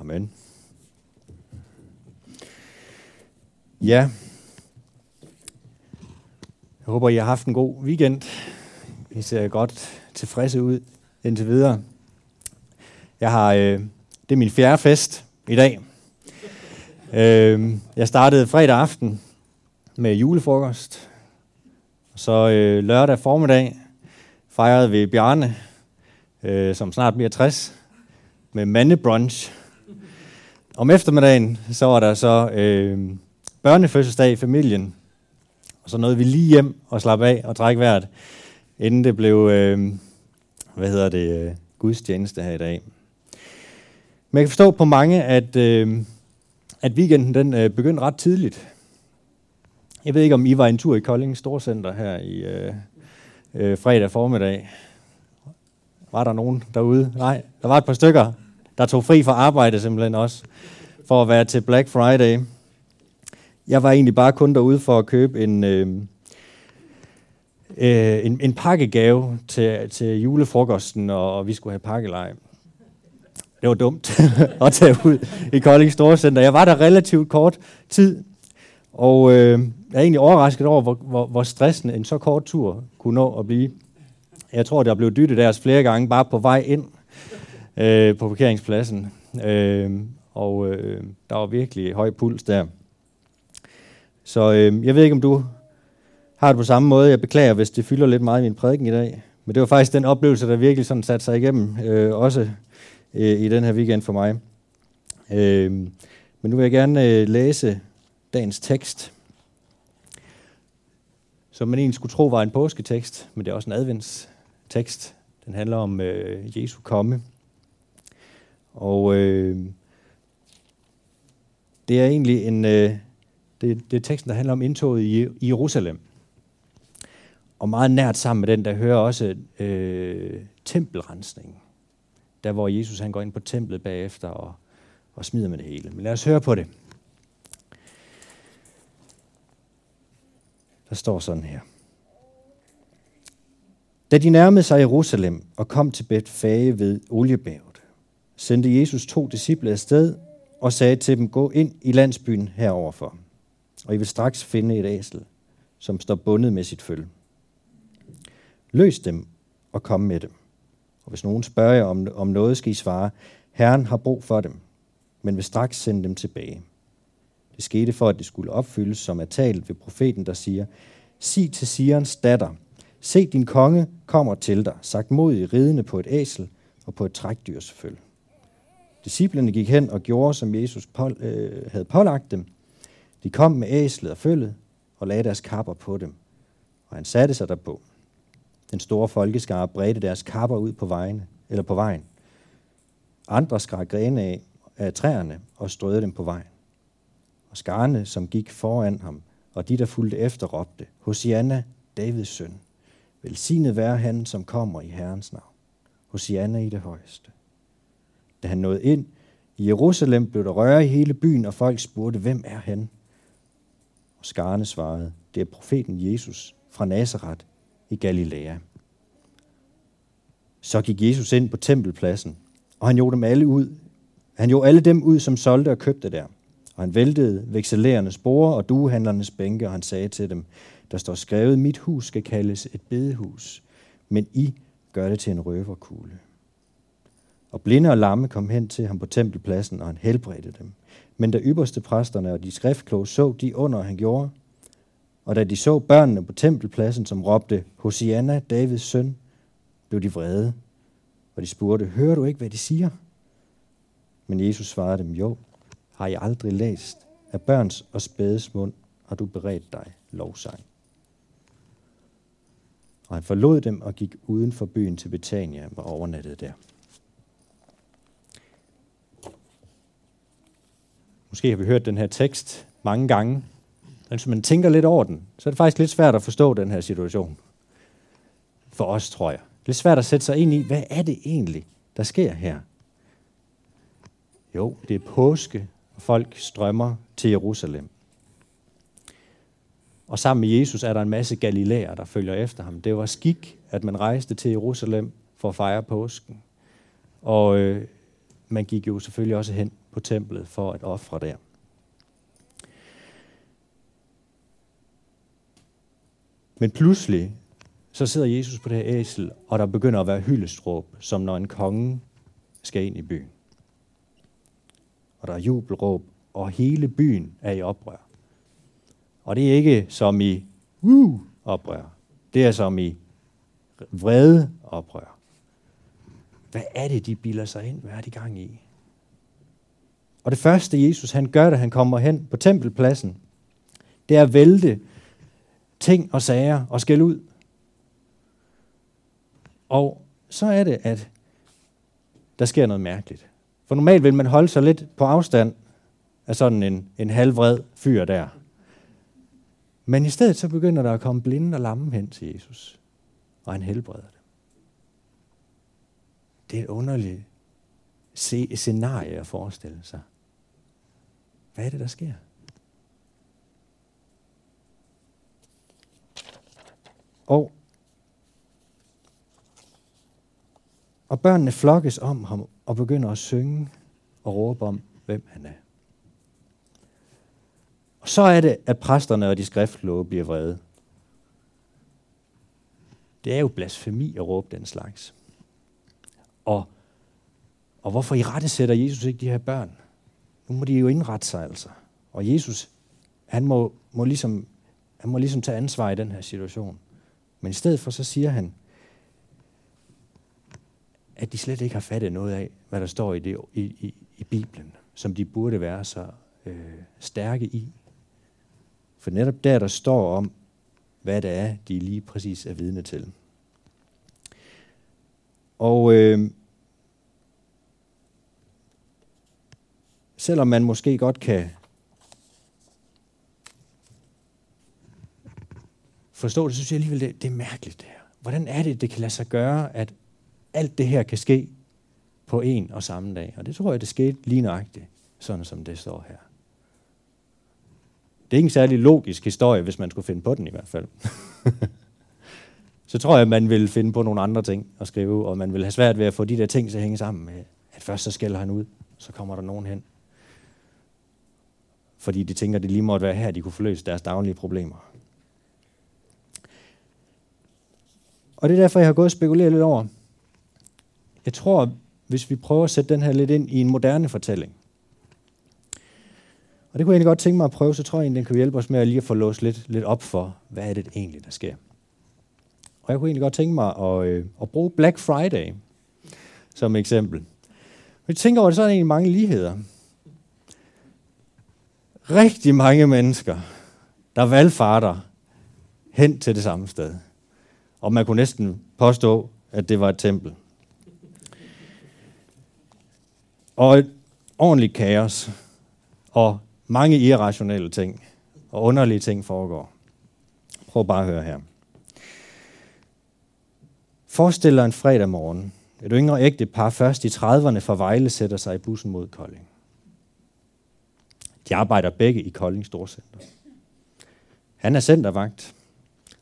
Amen. Ja. Jeg håber, I har haft en god weekend. I ser godt tilfredse ud indtil videre. Jeg har, øh, det er min fjerde fest i dag. Øh, jeg startede fredag aften med julefrokost. Så øh, lørdag formiddag fejrede vi Bjarne, øh, som snart bliver 60, med mandebrunch. Om eftermiddagen så var der så øh, børnefødselsdag i familien, og så nåede vi lige hjem og slappe af og trække vejret, inden det blev, øh, hvad hedder det, øh, gudstjeneste her i dag. Men jeg kan forstå på mange, at, øh, at weekenden den øh, begyndte ret tidligt. Jeg ved ikke, om I var en tur i Kolding Storcenter her i øh, øh, fredag formiddag. Var der nogen derude? Nej, der var et par stykker, der tog fri fra arbejde simpelthen også, for at være til Black Friday. Jeg var egentlig bare kun derude for at købe en, øh, øh, en, en pakkegave til, til julefrokosten, og, og vi skulle have pakkeleje. Det var dumt at tage ud i Kolding Storcenter. Jeg var der relativt kort tid, og øh, jeg er egentlig overrasket over, hvor, hvor, hvor stressende en så kort tur kunne nå at blive. Jeg tror, der blev dyttet deres flere gange bare på vej ind øh, på parkeringspladsen. Øh, og øh, der var virkelig høj puls der. Så øh, jeg ved ikke, om du har det på samme måde. Jeg beklager, hvis det fylder lidt meget i min prædiken i dag. Men det var faktisk den oplevelse, der virkelig sådan satte sig igennem, øh, også øh, i den her weekend for mig. Øh, men nu vil jeg gerne øh, læse dagens tekst, som man egentlig skulle tro var en påsketekst, men det er også en adventstekst. Den handler om øh, Jesu komme. Og øh, det er egentlig en, øh, det, det er teksten, der handler om indtoget i, i Jerusalem. Og meget nært sammen med den, der hører også øh, tempelrensningen. Der hvor Jesus han går ind på templet bagefter og, og smider med det hele. Men lad os høre på det. Der står sådan her. Da de nærmede sig Jerusalem og kom til Betfage ved Oliebjerget, sendte Jesus to disciple afsted og sagde til dem, gå ind i landsbyen heroverfor, og I vil straks finde et æsel, som står bundet med sit følge. Løs dem og kom med dem. Og hvis nogen spørger jer om, om noget, skal I svare, Herren har brug for dem, men vil straks sende dem tilbage. Det skete for, at det skulle opfyldes, som er talt ved profeten, der siger, Sig til Sirens datter, se din konge kommer til dig, sagt mod i ridende på et æsel og på et trækdyrs følge. Disciplerne gik hen og gjorde, som Jesus på, øh, havde pålagt dem. De kom med æslet og følget og lagde deres kapper på dem, og han satte sig derpå. Den store folkeskare bredte deres kapper ud på, vejen, eller på vejen. Andre skar grene af, af træerne og strøede dem på vejen. Og skarne, som gik foran ham, og de, der fulgte efter, råbte, Hosianna, Davids søn, velsignet være han, som kommer i Herrens navn. Hosianna i det højeste. Da han nåede ind i Jerusalem, blev der røre i hele byen, og folk spurgte, hvem er han? Og skarne svarede, det er profeten Jesus fra Nazareth i Galilea. Så gik Jesus ind på tempelpladsen, og han gjorde dem alle ud. Han gjorde alle dem ud, som solgte og købte der. Og han væltede vekselærernes borde og duehandlernes bænke, og han sagde til dem, der står skrevet, mit hus skal kaldes et bedehus, men I gør det til en røverkugle. Og blinde og lamme kom hen til ham på tempelpladsen, og han helbredte dem. Men da ypperste præsterne og de skriftkloge så de under, han gjorde, og da de så børnene på tempelpladsen, som råbte, Hosianna, Davids søn, blev de vrede, og de spurgte, hører du ikke, hvad de siger? Men Jesus svarede dem, jo, har I aldrig læst, af børns og spædes mund har du beredt dig lovsang. Og han forlod dem og gik uden for byen til Betania og overnattede der. Måske har vi hørt den her tekst mange gange. Men hvis man tænker lidt over den, så er det faktisk lidt svært at forstå den her situation. For os, tror jeg. Det er svært at sætte sig ind i, hvad er det egentlig, der sker her? Jo, det er påske, og folk strømmer til Jerusalem. Og sammen med Jesus er der en masse galilæer, der følger efter ham. Det var skik, at man rejste til Jerusalem for at fejre påsken. Og øh, man gik jo selvfølgelig også hen på templet for at ofre der. Men pludselig, så sidder Jesus på det her æsel, og der begynder at være hyldestråb, som når en konge skal ind i byen. Og der er jubelråb, og hele byen er i oprør. Og det er ikke som i uh, oprør. Det er som i vrede oprør. Hvad er det, de bilder sig ind? Hvad er de gang i? Og det første, Jesus han gør, da han kommer hen på tempelpladsen, det er at vælte ting og sager og skælde ud. Og så er det, at der sker noget mærkeligt. For normalt vil man holde sig lidt på afstand af sådan en, en halvvred fyr der. Men i stedet så begynder der at komme blinde og lamme hen til Jesus, og han helbreder det. Det er et underligt se, scenarie at forestille sig. Hvad er det, der sker? Og, og børnene flokkes om ham og begynder at synge og råbe om, hvem han er. Og så er det, at præsterne og de skriftlåge bliver vrede. Det er jo blasfemi at råbe den slags. Og, og hvorfor i rette sætter Jesus ikke de her børn? Nu må de jo indrette sig altså. Og Jesus, han må, må, ligesom, han må ligesom tage ansvar i den her situation. Men i stedet for, så siger han, at de slet ikke har fattet noget af, hvad der står i, det, i, i, i Bibelen, som de burde være så øh, stærke i. For netop der, der står om, hvad det er, de lige præcis er vidne til. Og øh, selvom man måske godt kan forstå det, så synes jeg alligevel, det, det er mærkeligt det her. Hvordan er det, det kan lade sig gøre, at alt det her kan ske på en og samme dag? Og det tror jeg, det skete lige nøjagtigt, sådan som det står her. Det er ikke en særlig logisk historie, hvis man skulle finde på den i hvert fald. så tror jeg, man vil finde på nogle andre ting at skrive, og man vil have svært ved at få de der ting til at hænge sammen med, at først så skælder han ud, så kommer der nogen hen. Fordi de tænker, at det lige måtte være her, de kunne forløse deres daglige problemer. Og det er derfor, jeg har gået og spekuleret lidt over. Jeg tror, hvis vi prøver at sætte den her lidt ind i en moderne fortælling, og det kunne jeg egentlig godt tænke mig at prøve, så tror jeg egentlig, den kan hjælpe os med at lige at få låst lidt, lidt op for, hvad er det egentlig, der sker. Og jeg kunne egentlig godt tænke mig at, øh, at bruge Black Friday som eksempel. Jeg tænker over, at så er der egentlig mange ligheder. Rigtig mange mennesker, der valgfarter hen til det samme sted. Og man kunne næsten påstå, at det var et tempel. Og et ordentligt kaos. Og mange irrationelle ting. Og underlige ting foregår. Prøv bare at høre her. Forestil dig en fredag morgen. Et yngre ægte par først i 30'erne fra Vejle sætter sig i bussen mod Kolding. De arbejder begge i Kolding Storcenter. Han er centervagt,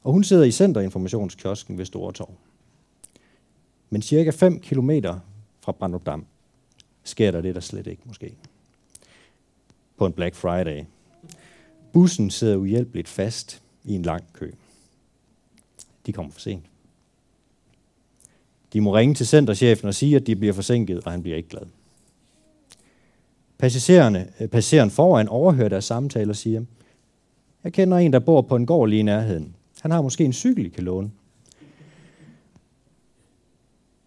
og hun sidder i centerinformationskiosken ved Stortorv. Men cirka 5 km fra Brandrup sker der det, der slet ikke måske. På en Black Friday. Bussen sidder uhjælpeligt fast i en lang kø. De kommer for sent. De må ringe til centerchefen og sige, at de bliver forsinket, og han bliver ikke glad. Passagererne, øh, passageren foran overhører deres samtale og siger, jeg kender en, der bor på en gård lige i nærheden. Han har måske en cykel, I kan låne.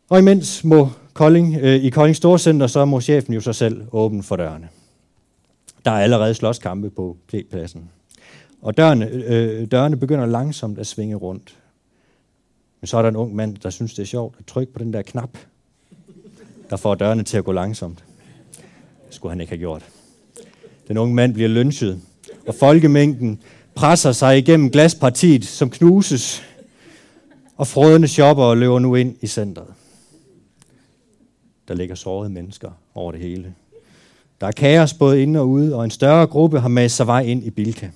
Og imens må Kolding, øh, i Kolding Storcenter, så må chefen jo sig selv åbne for dørene. Der er allerede slåskampe på pladsen. Og dørene, øh, øh, dørene begynder langsomt at svinge rundt. Men så er der en ung mand, der synes, det er sjovt at trykke på den der knap, der får dørene til at gå langsomt. Skulle han ikke have gjort. Den unge mand bliver lynchet, og folkemængden presser sig igennem glaspartiet, som knuses, og frødende shopper løber nu ind i centret. Der ligger sårede mennesker over det hele. Der er kaos både inde og ude, og en større gruppe har masset sig vej ind i Bilka.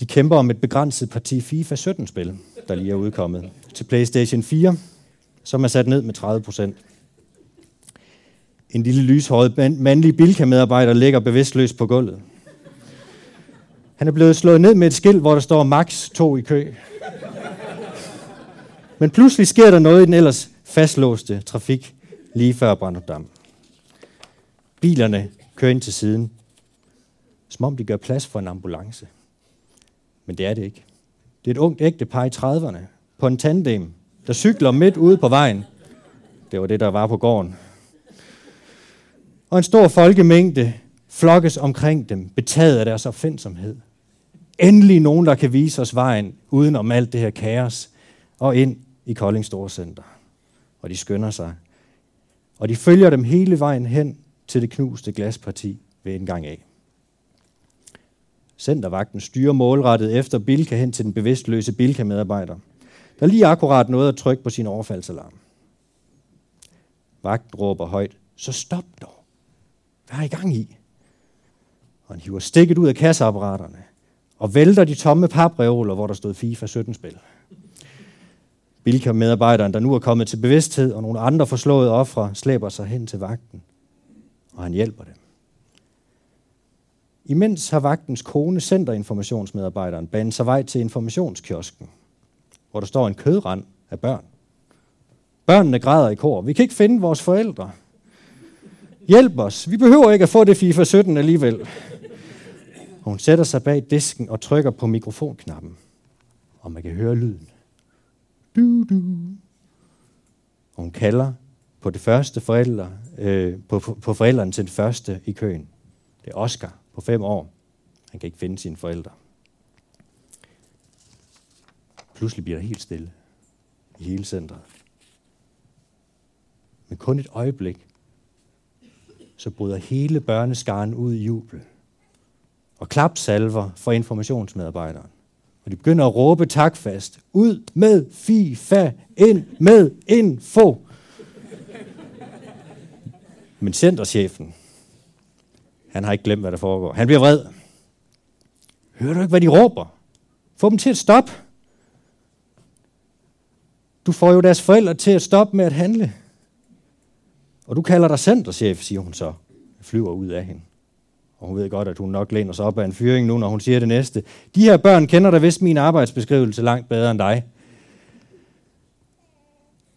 De kæmper om et begrænset parti FIFA 17-spil, der lige er udkommet, til PlayStation 4, som er sat ned med 30 procent. En lille lyshåret mandlig bilkamedarbejder ligger bevidstløs på gulvet. Han er blevet slået ned med et skilt, hvor der står max 2 i kø. Men pludselig sker der noget i den ellers fastlåste trafik lige før Branderdam. Bilerne kører ind til siden, som om de gør plads for en ambulance. Men det er det ikke. Det er et ungt ægtepar i 30'erne på en tandem, der cykler midt ude på vejen. Det var det, der var på gården. Og en stor folkemængde flokkes omkring dem, betaget af deres opfindsomhed. Endelig nogen, der kan vise os vejen uden om alt det her kaos og ind i Kolding Storcenter. Og de skynder sig. Og de følger dem hele vejen hen til det knuste glasparti ved indgang af. Centervagten styrer målrettet efter Bilka hen til den bevidstløse Bilka-medarbejder, der lige akkurat nåede at trykke på sin overfaldsalarm. Vagten råber højt, så stop dog. Hvad er I gang i? Og han hiver stikket ud af kasseapparaterne og vælter de tomme papreoler, hvor der stod FIFA 17-spil. Bilka-medarbejderen, der nu er kommet til bevidsthed, og nogle andre forslåede ofre, slæber sig hen til vagten, og han hjælper dem. Imens har vagtens kone, centerinformationsmedarbejderen, banet sig vej til informationskiosken, hvor der står en kødrand af børn. Børnene græder i kor. Vi kan ikke finde vores forældre. Hjælp os. Vi behøver ikke at få det FIFA 17 alligevel. Og hun sætter sig bag disken og trykker på mikrofonknappen. Og man kan høre lyden. Du, du. Og hun kalder på det første forældre, øh, på, på forældrene til den første i køen. Det er Oscar på fem år. Han kan ikke finde sine forældre. Pludselig bliver der helt stille i hele centret. Men kun et øjeblik, så bryder hele børneskaren ud i jubel. Og klapsalver for informationsmedarbejderen. Og de begynder at råbe takfast. Ud med FIFA, ind med info. Men centerchefen, han har ikke glemt, hvad der foregår. Han bliver vred. Hører du ikke, hvad de råber? Få dem til at stoppe. Du får jo deres forældre til at stoppe med at handle. Og du kalder dig centerchef, siger hun så. Jeg flyver ud af hende. Og hun ved godt, at hun nok læner sig op af en fyring nu, når hun siger det næste. De her børn kender da vist min arbejdsbeskrivelse langt bedre end dig.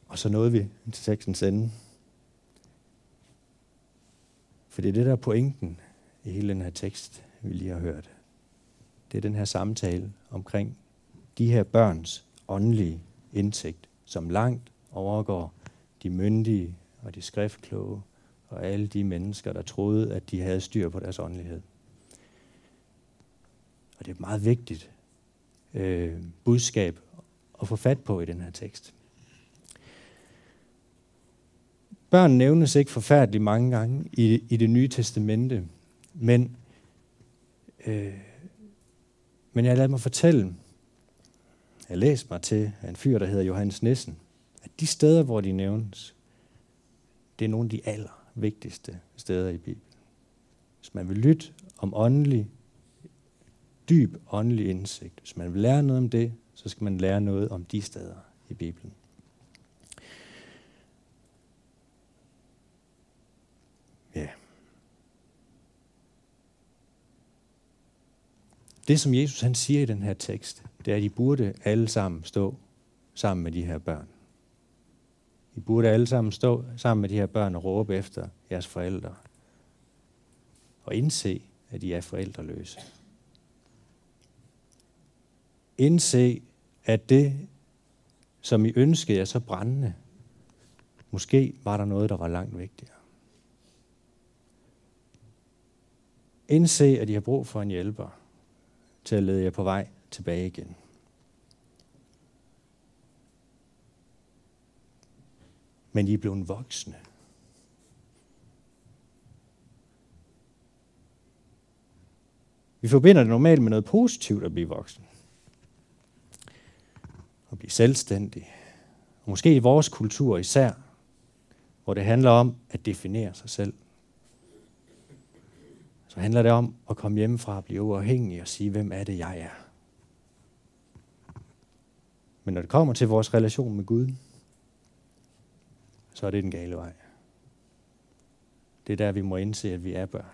Og så nåede vi til tekstens ende. For det er det, der er pointen i hele den her tekst, vi lige har hørt. Det er den her samtale omkring de her børns åndelige indsigt, som langt overgår de myndige og de skriftkloge og alle de mennesker, der troede, at de havde styr på deres åndelighed. Og det er et meget vigtigt øh, budskab at få fat på i den her tekst. Børn nævnes ikke forfærdeligt mange gange i, i det nye testamente, men, øh, men jeg lader mig fortælle, jeg læste mig til en fyr, der hedder Johannes Nissen, at de steder, hvor de nævnes, det er nogle af de allervigtigste steder i Bibelen. Hvis man vil lytte om åndelig, dyb åndelig indsigt, hvis man vil lære noget om det, så skal man lære noget om de steder i Bibelen. Ja. Det, som Jesus han siger i den her tekst, det er, at de burde alle sammen stå sammen med de her børn. I burde alle sammen stå sammen med de her børn og råbe efter jeres forældre. Og indse, at I er forældreløse. Indse, at det, som I ønskede, er så brændende. Måske var der noget, der var langt vigtigere. Indse, at I har brug for en hjælper til at lede jer på vej tilbage igen. Men I er blevet voksne. Vi forbinder det normalt med noget positivt at blive voksen. At blive selvstændig. Og måske i vores kultur især, hvor det handler om at definere sig selv så handler det om at komme hjemmefra og blive uafhængig og sige, hvem er det, jeg er. Men når det kommer til vores relation med Gud, så er det den gale vej. Det er der, vi må indse, at vi er børn.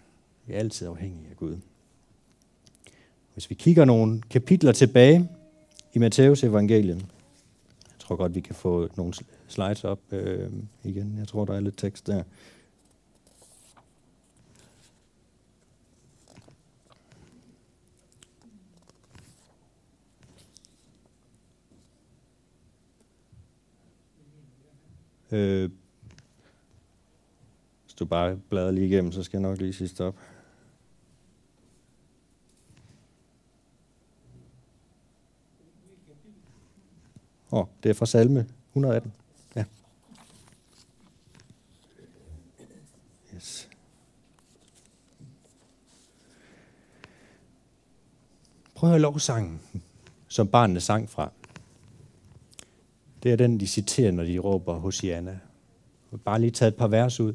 Vi er altid afhængige af Gud. Hvis vi kigger nogle kapitler tilbage i Matteus evangelium, jeg tror godt, vi kan få nogle slides op øh, igen. Jeg tror, der er lidt tekst der. Øh, hvis du bare bladrer lige igennem, så skal jeg nok lige sige stop. Åh, oh, det er fra salme 118. Ja. Yes. Prøv at høre lovsangen, som barnene sang fra. Det er den, de citerer, når de råber Hosianna. Bare lige tage et par vers ud.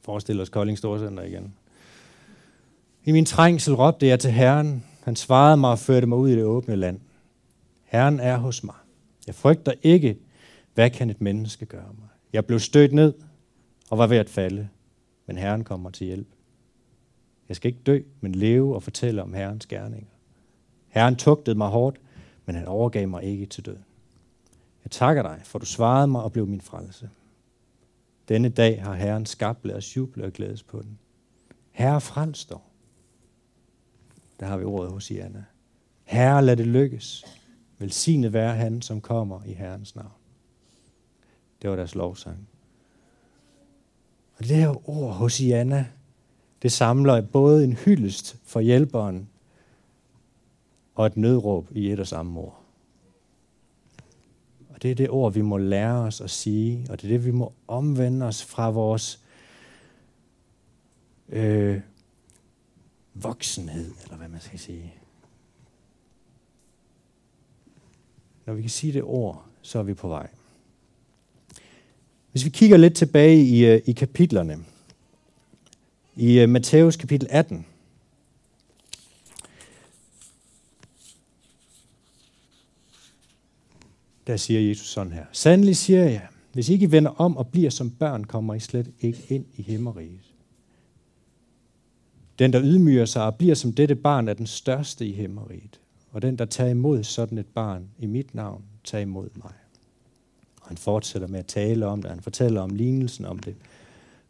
Forestil os Kolding Storcenter igen. I min trængsel råbte jeg til Herren. Han svarede mig og førte mig ud i det åbne land. Herren er hos mig. Jeg frygter ikke, hvad kan et menneske gøre mig. Jeg blev stødt ned og var ved at falde, men Herren kommer til hjælp. Jeg skal ikke dø, men leve og fortælle om Herrens gerninger. Herren tugtede mig hårdt, men han overgav mig ikke til døden. Jeg takker dig, for du svarede mig og blev min frelse. Denne dag har Herren skabt, lad os juble og glædes på den. Herre frels dog. Der har vi ordet hos Jana. Herre, lad det lykkes. Velsignet være han, som kommer i Herrens navn. Det var deres lovsang. Og det her ord hos Jana, det samler både en hyldest for hjælperen og et nødråb i et og samme ord. Det er det ord, vi må lære os at sige, og det er det, vi må omvende os fra vores øh, voksenhed, eller hvad man skal sige. Når vi kan sige det ord, så er vi på vej. Hvis vi kigger lidt tilbage i, øh, i kapitlerne, i øh, Matthæus kapitel 18, der siger Jesus sådan her. Sandelig siger jeg, hvis ikke I vender om og bliver som børn, kommer I slet ikke ind i himmeriget. Den, der ydmyger sig og bliver som dette barn, er den største i himmeriget. Og den, der tager imod sådan et barn i mit navn, tager imod mig. Og han fortsætter med at tale om det. Han fortæller om lignelsen, om det,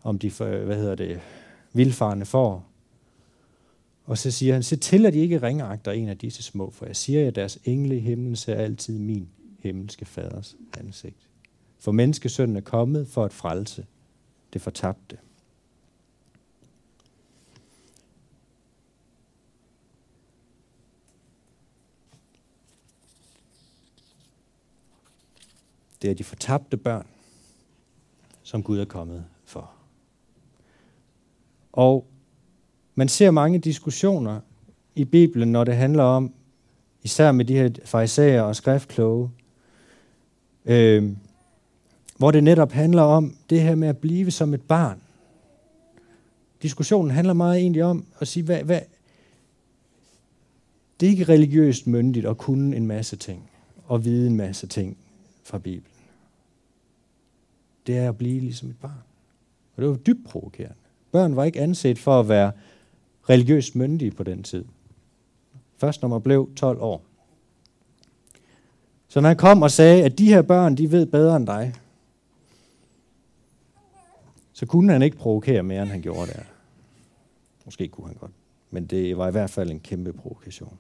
om de, hvad hedder det, vildfarne får. Og så siger han, se til, at I ikke ringeagter en af disse små, for jeg siger jer, at deres engle i himlen ser altid min himmelske faders ansigt. For menneskesønnen er kommet for at frelse det fortabte. Det er de fortabte børn, som Gud er kommet for. Og man ser mange diskussioner i Bibelen, når det handler om, især med de her fariserer og skriftkloge, øh, hvor det netop handler om det her med at blive som et barn. Diskussionen handler meget egentlig om at sige, hvad, hvad, det er ikke religiøst myndigt at kunne en masse ting og vide en masse ting fra Bibelen. Det er at blive ligesom et barn. Og det var dybt provokerende. Børn var ikke anset for at være religiøst myndige på den tid. Først når man blev 12 år. Så når han kom og sagde, at de her børn, de ved bedre end dig, så kunne han ikke provokere mere, end han gjorde der. Måske kunne han godt, men det var i hvert fald en kæmpe provokation.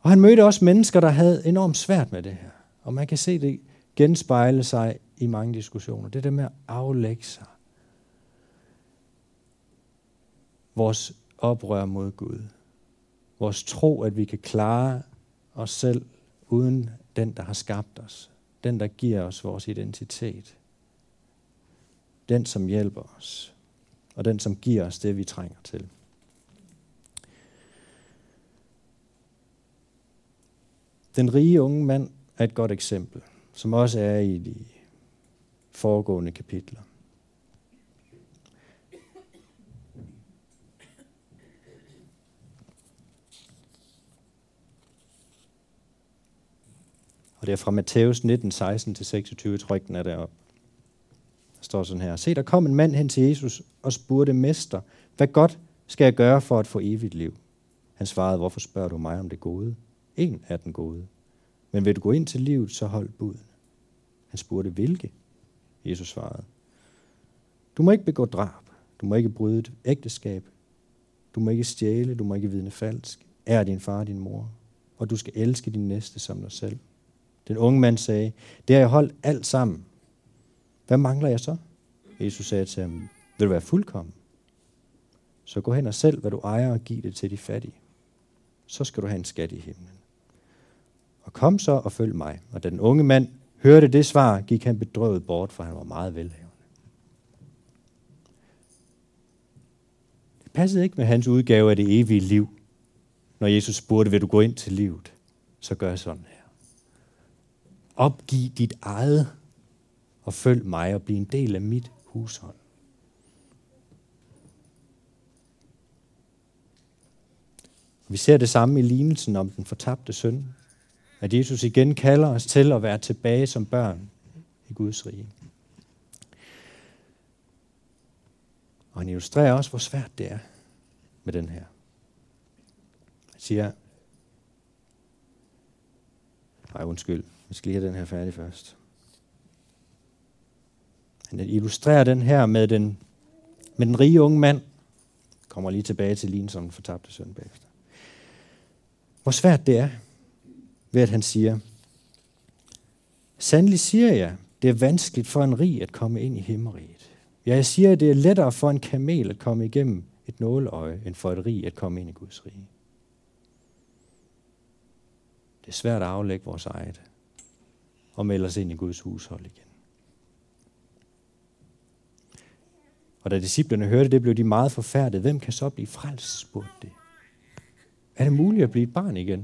Og han mødte også mennesker, der havde enormt svært med det her. Og man kan se det genspejle sig i mange diskussioner. Det der med at aflægge sig. Vores oprør mod Gud. Vores tro, at vi kan klare os selv uden den, der har skabt os. Den, der giver os vores identitet. Den, som hjælper os. Og den, som giver os det, vi trænger til. Den rige unge mand er et godt eksempel, som også er i de foregående kapitler. Det er fra Matthæus 19, 16-26, tror jeg, den er deroppe. Der står sådan her. Se, der kom en mand hen til Jesus og spurgte, Mester, hvad godt skal jeg gøre for at få evigt liv? Han svarede, hvorfor spørger du mig om det gode? En er den gode. Men vil du gå ind til livet, så hold buden. Han spurgte, hvilke? Jesus svarede, du må ikke begå drab. Du må ikke bryde et ægteskab. Du må ikke stjæle. Du må ikke vidne falsk. Er din far din mor. Og du skal elske din næste som dig selv. Den unge mand sagde, det har jeg holdt alt sammen. Hvad mangler jeg så? Jesus sagde til ham, vil du være fuldkommen? Så gå hen og selv, hvad du ejer, og giv det til de fattige. Så skal du have en skat i himlen. Og kom så og følg mig. Og da den unge mand hørte det svar, gik han bedrøvet bort, for han var meget velhavende. Det passede ikke med hans udgave af det evige liv. Når Jesus spurgte, vil du gå ind til livet? Så gør jeg sådan her. Opgiv dit eget og følg mig og bliv en del af mit hushold. Vi ser det samme i lignelsen om den fortabte søn. At Jesus igen kalder os til at være tilbage som børn i Guds rige. Og han illustrerer også, hvor svært det er med den her. Han siger, nej undskyld, vi skal lige have den her færdig først. Han illustrerer den her med den, med den rige unge mand. Kommer lige tilbage til lignen som den fortabte søn bagefter. Hvor svært det er, ved at han siger, Sandelig siger jeg, det er vanskeligt for en rig at komme ind i himmeriget. Ja, jeg siger, at det er lettere for en kamel at komme igennem et nåleøje, end for et rig at komme ind i Guds rige. Det er svært at aflægge vores eget og melde os ind i Guds hushold igen. Og da disciplerne hørte det, blev de meget forfærdet. Hvem kan så blive frelst, spurgte de. Er det muligt at blive et barn igen?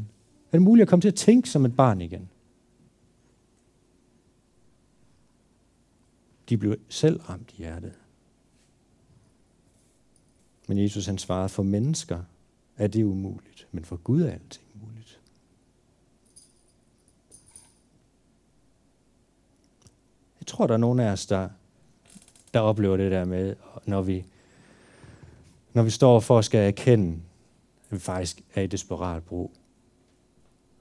Er det muligt at komme til at tænke som et barn igen? De blev selv ramt i hjertet. Men Jesus han svarede, for mennesker er det umuligt, men for Gud er alting muligt. Jeg tror, der er nogen af os, der, der oplever det der med, når vi, når vi står for at skal erkende, at vi faktisk er i desperat brug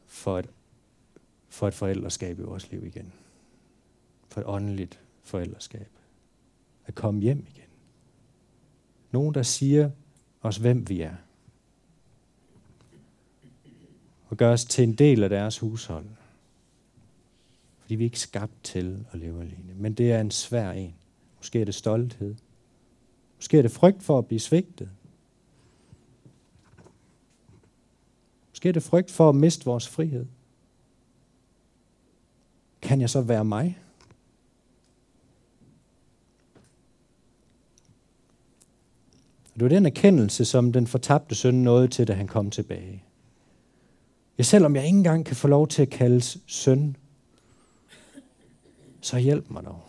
for et, for et forældreskab i vores liv igen. For et åndeligt forældreskab. At komme hjem igen. Nogen, der siger os, hvem vi er. Og gør os til en del af deres hushold. Fordi vi er ikke skabt til at leve alene. Men det er en svær en. Måske er det stolthed. Måske er det frygt for at blive svigtet. Måske er det frygt for at miste vores frihed. Kan jeg så være mig? Og det var den erkendelse, som den fortabte søn nåede til, da han kom tilbage. Ja, selvom jeg ikke engang kan få lov til at kaldes søn, så hjælp mig dog.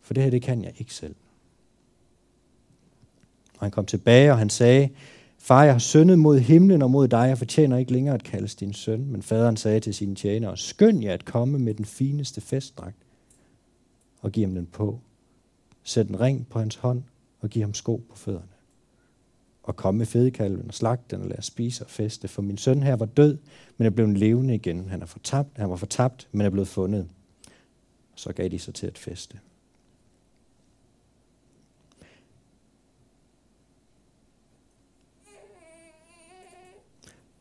For det her, det kan jeg ikke selv. Og han kom tilbage, og han sagde, Far, jeg har syndet mod himlen og mod dig. Jeg fortjener ikke længere at kaldes din søn. Men faderen sagde til sine tjenere, skynd jer at komme med den fineste festdragt og giv ham den på. Sæt en ring på hans hånd og giv ham sko på fødderne. Og kom med fedekalven og slag den og lad os spise og feste. For min søn her var død, men er blevet levende igen. Han, er fortabt, han var fortabt, men er blevet fundet. Så gav de sig til at feste.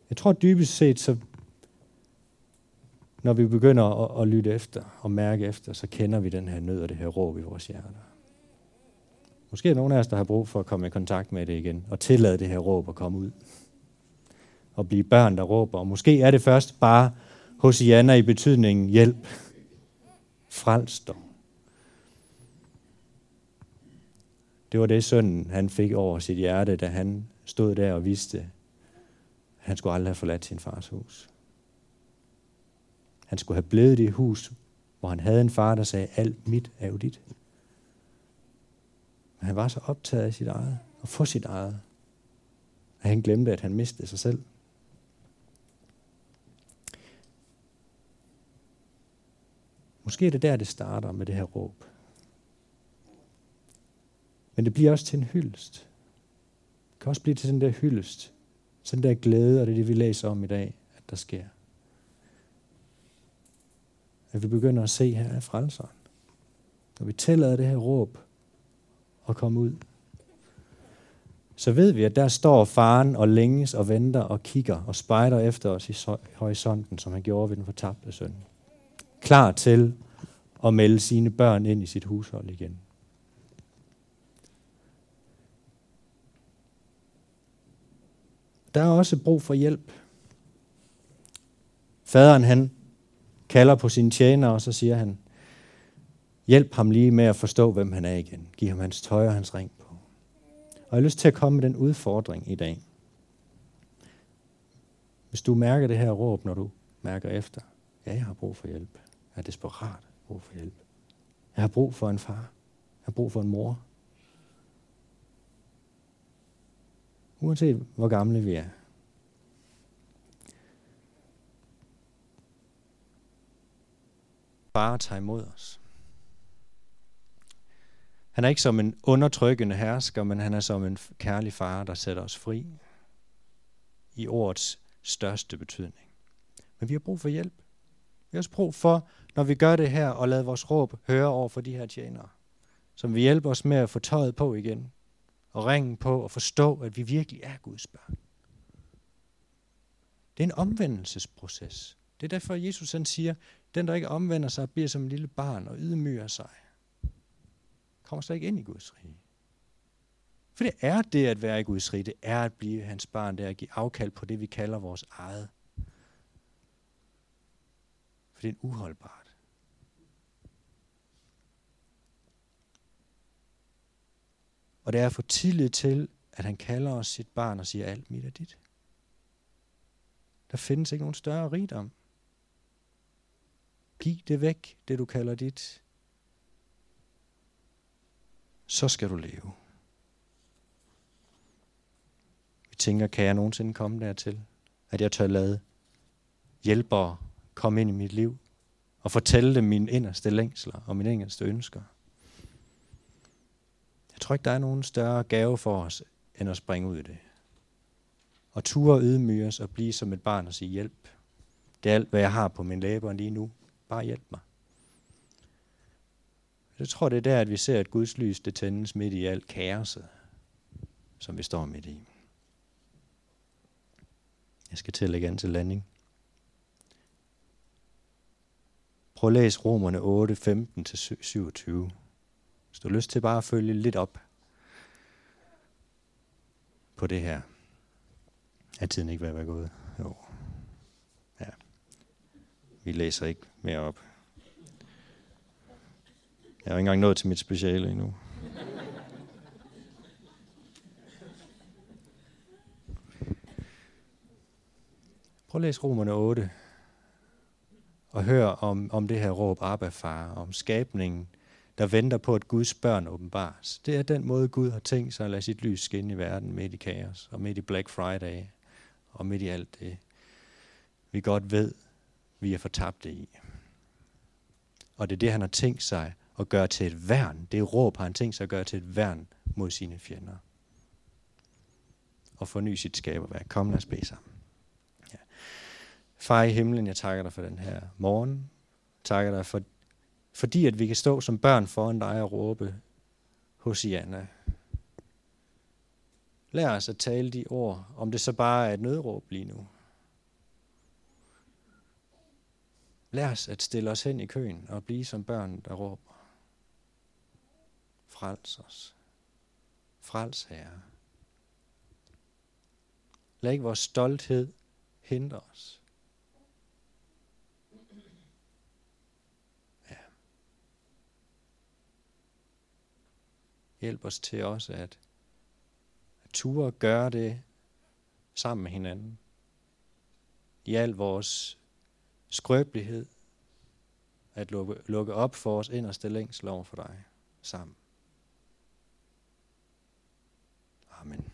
Jeg tror dybest set, så når vi begynder at, at lytte efter og mærke efter, så kender vi den her nød og det her råb i vores hjerter. Måske er nogen af os, der har brug for at komme i kontakt med det igen, og tillade det her råb at komme ud. Og blive børn, der råber. Og måske er det først bare hos Janna i betydningen hjælp. Frels dig. Det var det sønnen, han fik over sit hjerte, da han stod der og vidste, han skulle aldrig have forladt sin fars hus. Han skulle have blevet i det hus, hvor han havde en far, der sagde, alt mit er jo dit. Men han var så optaget af sit eget, og få sit eget, at han glemte, at han mistede sig selv. Måske er det der, det starter med det her råb. Men det bliver også til en hyldest. Det kan også blive til den der hyldest. Sådan der glæde, og det er det, vi læser om i dag, at der sker. At vi begynder at se her er frelseren. Når vi tillader det her råb og komme ud, så ved vi, at der står faren og længes og venter og kigger og spejder efter os i horisonten, som han gjorde ved den fortabte søn. Klar til at melde sine børn ind i sit hushold igen. Der er også brug for hjælp. Faderen han kalder på sine tjenere, og så siger han, hjælp ham lige med at forstå, hvem han er igen. Giv ham hans tøj og hans ring på. Og jeg har lyst til at komme med den udfordring i dag. Hvis du mærker det her råb, når du mærker efter, ja, jeg har brug for hjælp har desperat brug for hjælp. Jeg har brug for en far. Jeg har brug for en mor. Uanset hvor gamle vi er. Far tager imod os. Han er ikke som en undertrykkende hersker, men han er som en kærlig far, der sætter os fri i ordets største betydning. Men vi har brug for hjælp. Vi har også brug for, når vi gør det her, og lader vores råb høre over for de her tjenere, som vi hjælper os med at få tøjet på igen, og ringen på og forstå, at vi virkelig er Guds børn. Det er en omvendelsesproces. Det er derfor, Jesus han siger, den der ikke omvender sig, bliver som en lille barn og ydmyger sig. Kommer slet ikke ind i Guds rige. For det er det at være i Guds rige, det er at blive hans barn, det er at give afkald på det, vi kalder vores eget. For det er uholdbart. Og det er for tidligt til, at han kalder os sit barn og siger, alt mit er dit. Der findes ikke nogen større rigdom. Giv det væk, det du kalder dit. Så skal du leve. Vi tænker, kan jeg nogensinde komme dertil, at jeg tør lade hjælpere komme ind i mit liv og fortælle dem mine inderste længsler og mine inderste ønsker. Jeg tror ikke, der er nogen større gave for os, end at springe ud i det. Og ture ydmyge os og blive som et barn og sige hjælp. Det er alt, hvad jeg har på min læber lige nu. Bare hjælp mig. Jeg tror, det er der, at vi ser, at Guds lys det tændes midt i alt kaoset, som vi står midt i. Jeg skal til igen til landing. Prøv at læse Romerne 8, 15-27. Hvis du har lyst til bare at følge lidt op på det her. Er tiden ikke ved at være gået? Jo. Ja. Vi læser ikke mere op. Jeg har ikke engang nået til mit speciale endnu. Prøv at læse Romerne 8 og hør om, om det her råb Abba far, om skabningen, der venter på, at Guds børn åbenbares. Det er den måde, Gud har tænkt sig at lade sit lys skinne i verden midt i kaos, og midt i Black Friday, og midt i alt det, vi godt ved, vi er fortabte i. Og det er det, han har tænkt sig at gøre til et værn. Det råb har han tænkt sig at gøre til et værn mod sine fjender. Og forny sit skaberværk. Kom, lad os bede sammen. Far i himlen, jeg takker dig for den her morgen. Takker dig for, fordi at vi kan stå som børn foran dig og råbe Hosianna. Lær os at tale de ord, om det så bare er et nødråb lige nu. Lær os at stille os hen i køen og blive som børn, der råber. Frels os. Frels, Herre. Lad ikke vores stolthed hindre os. Hjælp os til også at, at ture gøre det sammen med hinanden. I al vores skrøbelighed. At lukke, lukke op for vores inderste længsel over for dig sammen. Amen.